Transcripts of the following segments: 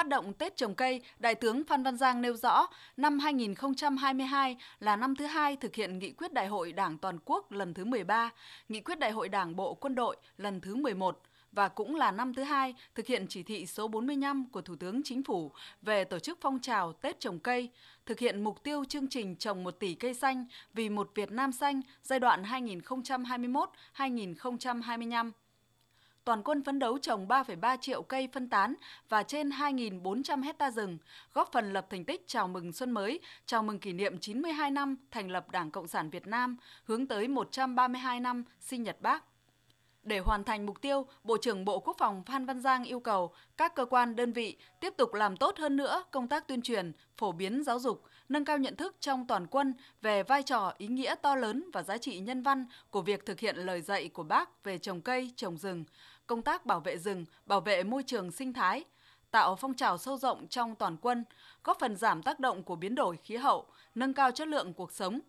phát động Tết trồng cây, Đại tướng Phan Văn Giang nêu rõ, năm 2022 là năm thứ hai thực hiện nghị quyết Đại hội Đảng toàn quốc lần thứ 13, nghị quyết Đại hội Đảng Bộ Quân đội lần thứ 11 và cũng là năm thứ hai thực hiện chỉ thị số 45 của Thủ tướng Chính phủ về tổ chức phong trào Tết trồng cây, thực hiện mục tiêu chương trình trồng 1 tỷ cây xanh vì một Việt Nam xanh giai đoạn 2021-2025 toàn quân phấn đấu trồng 3,3 triệu cây phân tán và trên 2.400 hecta rừng, góp phần lập thành tích chào mừng xuân mới, chào mừng kỷ niệm 92 năm thành lập Đảng Cộng sản Việt Nam, hướng tới 132 năm sinh nhật Bác. Để hoàn thành mục tiêu, Bộ trưởng Bộ Quốc phòng Phan Văn Giang yêu cầu các cơ quan đơn vị tiếp tục làm tốt hơn nữa công tác tuyên truyền, phổ biến giáo dục, nâng cao nhận thức trong toàn quân về vai trò ý nghĩa to lớn và giá trị nhân văn của việc thực hiện lời dạy của Bác về trồng cây, trồng rừng, công tác bảo vệ rừng, bảo vệ môi trường sinh thái, tạo phong trào sâu rộng trong toàn quân, góp phần giảm tác động của biến đổi khí hậu, nâng cao chất lượng cuộc sống,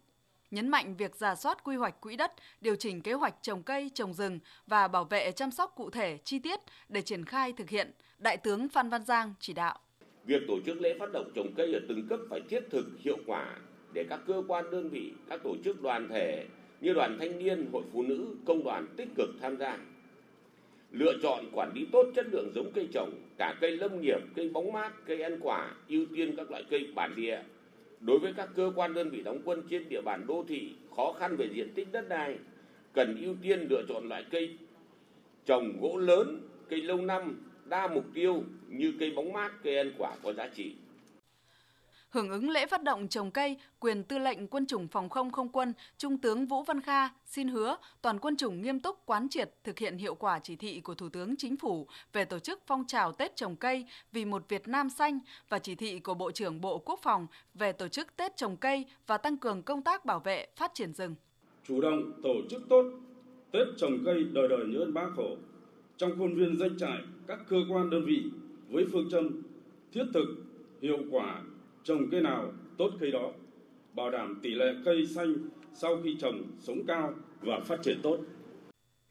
nhấn mạnh việc giả soát quy hoạch quỹ đất, điều chỉnh kế hoạch trồng cây, trồng rừng và bảo vệ chăm sóc cụ thể, chi tiết để triển khai thực hiện, Đại tướng Phan Văn Giang chỉ đạo. Việc tổ chức lễ phát động trồng cây ở từng cấp phải thiết thực, hiệu quả để các cơ quan đơn vị, các tổ chức đoàn thể như đoàn thanh niên, hội phụ nữ, công đoàn tích cực tham gia. Lựa chọn quản lý tốt chất lượng giống cây trồng, cả cây lâm nghiệp, cây bóng mát, cây ăn quả, ưu tiên các loại cây bản địa, đối với các cơ quan đơn vị đóng quân trên địa bàn đô thị, khó khăn về diện tích đất đai, cần ưu tiên lựa chọn loại cây trồng gỗ lớn, cây lâu năm, đa mục tiêu như cây bóng mát, cây ăn quả có giá trị. Hưởng ứng lễ phát động trồng cây, quyền tư lệnh quân chủng phòng không không quân, Trung tướng Vũ Văn Kha xin hứa toàn quân chủng nghiêm túc quán triệt thực hiện hiệu quả chỉ thị của Thủ tướng Chính phủ về tổ chức phong trào Tết trồng cây vì một Việt Nam xanh và chỉ thị của Bộ trưởng Bộ Quốc phòng về tổ chức Tết trồng cây và tăng cường công tác bảo vệ phát triển rừng. Chủ động tổ chức tốt Tết trồng cây đời đời nhớ ơn bác Hồ trong khuôn viên danh trại các cơ quan đơn vị với phương châm thiết thực, hiệu quả trồng cây nào tốt cây đó, bảo đảm tỷ lệ cây xanh sau khi trồng sống cao và phát triển tốt.